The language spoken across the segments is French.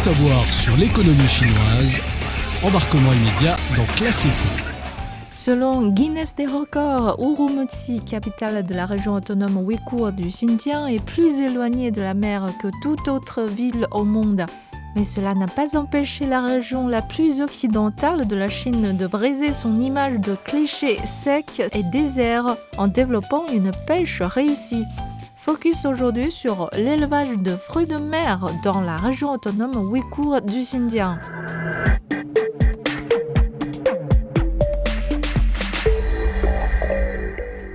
savoir sur l'économie chinoise. Embarquement immédiat dans Classe Selon Guinness des records, Urumqi, capitale de la région autonome ouïghour du Xinjiang, est plus éloignée de la mer que toute autre ville au monde. Mais cela n'a pas empêché la région la plus occidentale de la Chine de briser son image de cliché sec et désert en développant une pêche réussie. Focus aujourd'hui sur l'élevage de fruits de mer dans la région autonome ouïghour du Xinjiang.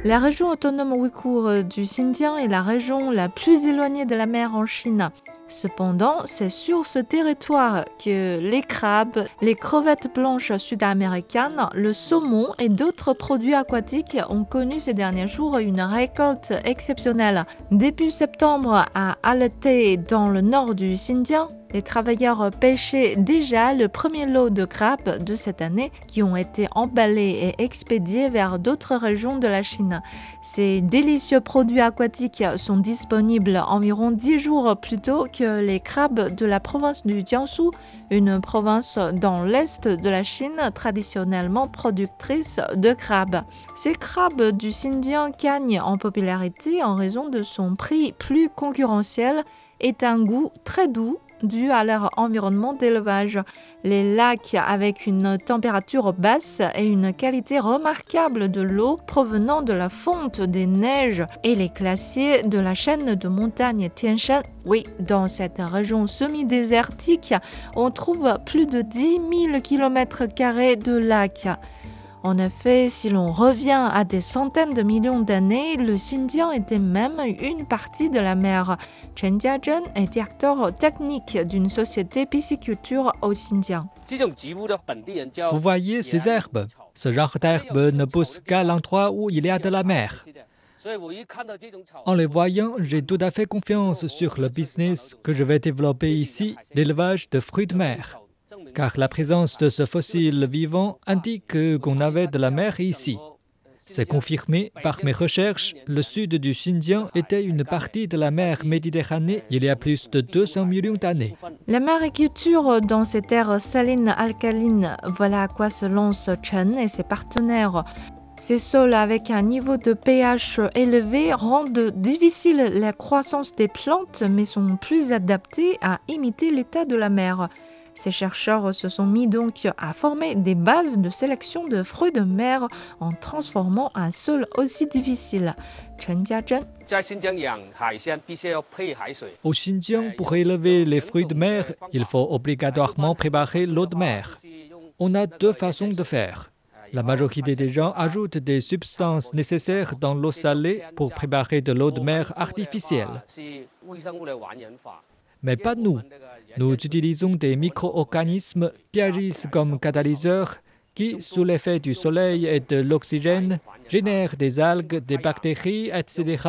La région autonome ouïghour du Xinjiang est la région la plus éloignée de la mer en Chine. Cependant, c'est sur ce territoire que les crabes, les crevettes blanches sud-américaines, le saumon et d'autres produits aquatiques ont connu ces derniers jours une récolte exceptionnelle. Début septembre à Alete, dans le nord du Xinjiang, les travailleurs pêchaient déjà le premier lot de crabes de cette année qui ont été emballés et expédiés vers d'autres régions de la Chine. Ces délicieux produits aquatiques sont disponibles environ 10 jours plus tôt que les crabes de la province du Jiangsu, une province dans l'est de la Chine traditionnellement productrice de crabes. Ces crabes du Xinjiang gagnent en popularité en raison de son prix plus concurrentiel et un goût très doux dû à leur environnement d'élevage. Les lacs avec une température basse et une qualité remarquable de l'eau provenant de la fonte des neiges et les glaciers de la chaîne de montagnes Tianshan. Oui, dans cette région semi-désertique, on trouve plus de 10 000 km de lacs. En effet, si l'on revient à des centaines de millions d'années, le Xinjiang était même une partie de la mer. Chen Jiazhen est directeur technique d'une société pisciculture au Xinjiang. Vous voyez ces herbes? Ce genre d'herbes ne pousse qu'à l'endroit où il y a de la mer. En les voyant, j'ai tout à fait confiance sur le business que je vais développer ici, l'élevage de fruits de mer car la présence de ce fossile vivant indique qu'on avait de la mer ici. C'est confirmé par mes recherches, le sud du Xinjiang était une partie de la mer Méditerranée il y a plus de 200 millions d'années. La mariculture dans ces terres salines alcalines, voilà à quoi se lance Chen et ses partenaires. Ces sols avec un niveau de pH élevé rendent difficile la croissance des plantes mais sont plus adaptés à imiter l'état de la mer. Ces chercheurs se sont mis donc à former des bases de sélection de fruits de mer en transformant un sol aussi difficile. Chen Jiazhen. Au Xinjiang, pour élever les fruits de mer, il faut obligatoirement préparer l'eau de mer. On a deux façons de faire. La majorité des gens ajoutent des substances nécessaires dans l'eau salée pour préparer de l'eau de mer artificielle. Mais pas nous. Nous utilisons des micro-organismes qui agissent comme catalyseurs qui, sous l'effet du soleil et de l'oxygène, génèrent des algues, des bactéries, etc.,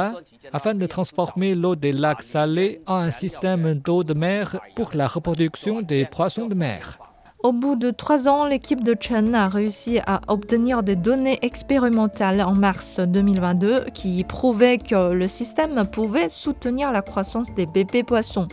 afin de transformer l'eau des lacs salés en un système d'eau de mer pour la reproduction des poissons de mer. Au bout de trois ans, l'équipe de Chen a réussi à obtenir des données expérimentales en mars 2022 qui prouvaient que le système pouvait soutenir la croissance des bébés poissons.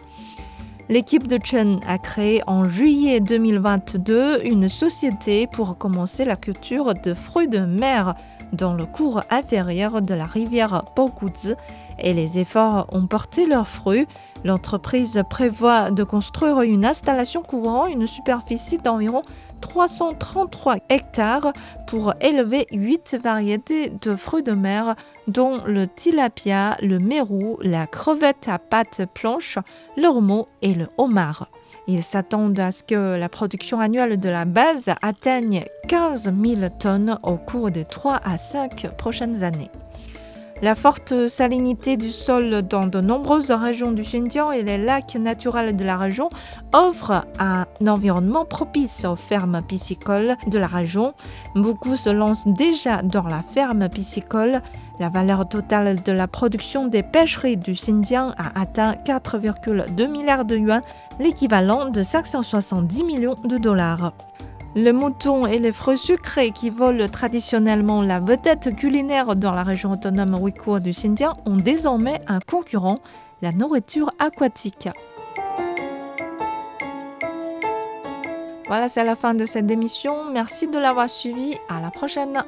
L'équipe de Chen a créé en juillet 2022 une société pour commencer la culture de fruits de mer dans le cours inférieur de la rivière Boguzi et les efforts ont porté leurs fruits. L'entreprise prévoit de construire une installation couvrant une superficie d'environ 333 hectares pour élever 8 variétés de fruits de mer, dont le tilapia, le mérou, la crevette à pattes planches, romo et le homard. Ils s'attendent à ce que la production annuelle de la base atteigne 15 000 tonnes au cours des 3 à 5 prochaines années. La forte salinité du sol dans de nombreuses régions du Xinjiang et les lacs naturels de la région offrent un environnement propice aux fermes piscicoles de la région. Beaucoup se lancent déjà dans la ferme piscicole. La valeur totale de la production des pêcheries du Xinjiang a atteint 4,2 milliards de yuan, l'équivalent de 570 millions de dollars. Le mouton et les fruits sucrés qui volent traditionnellement la vedette culinaire dans la région autonome ouïghour du Xinjiang ont désormais un concurrent, la nourriture aquatique. Voilà, c'est la fin de cette émission. Merci de l'avoir suivi. À la prochaine.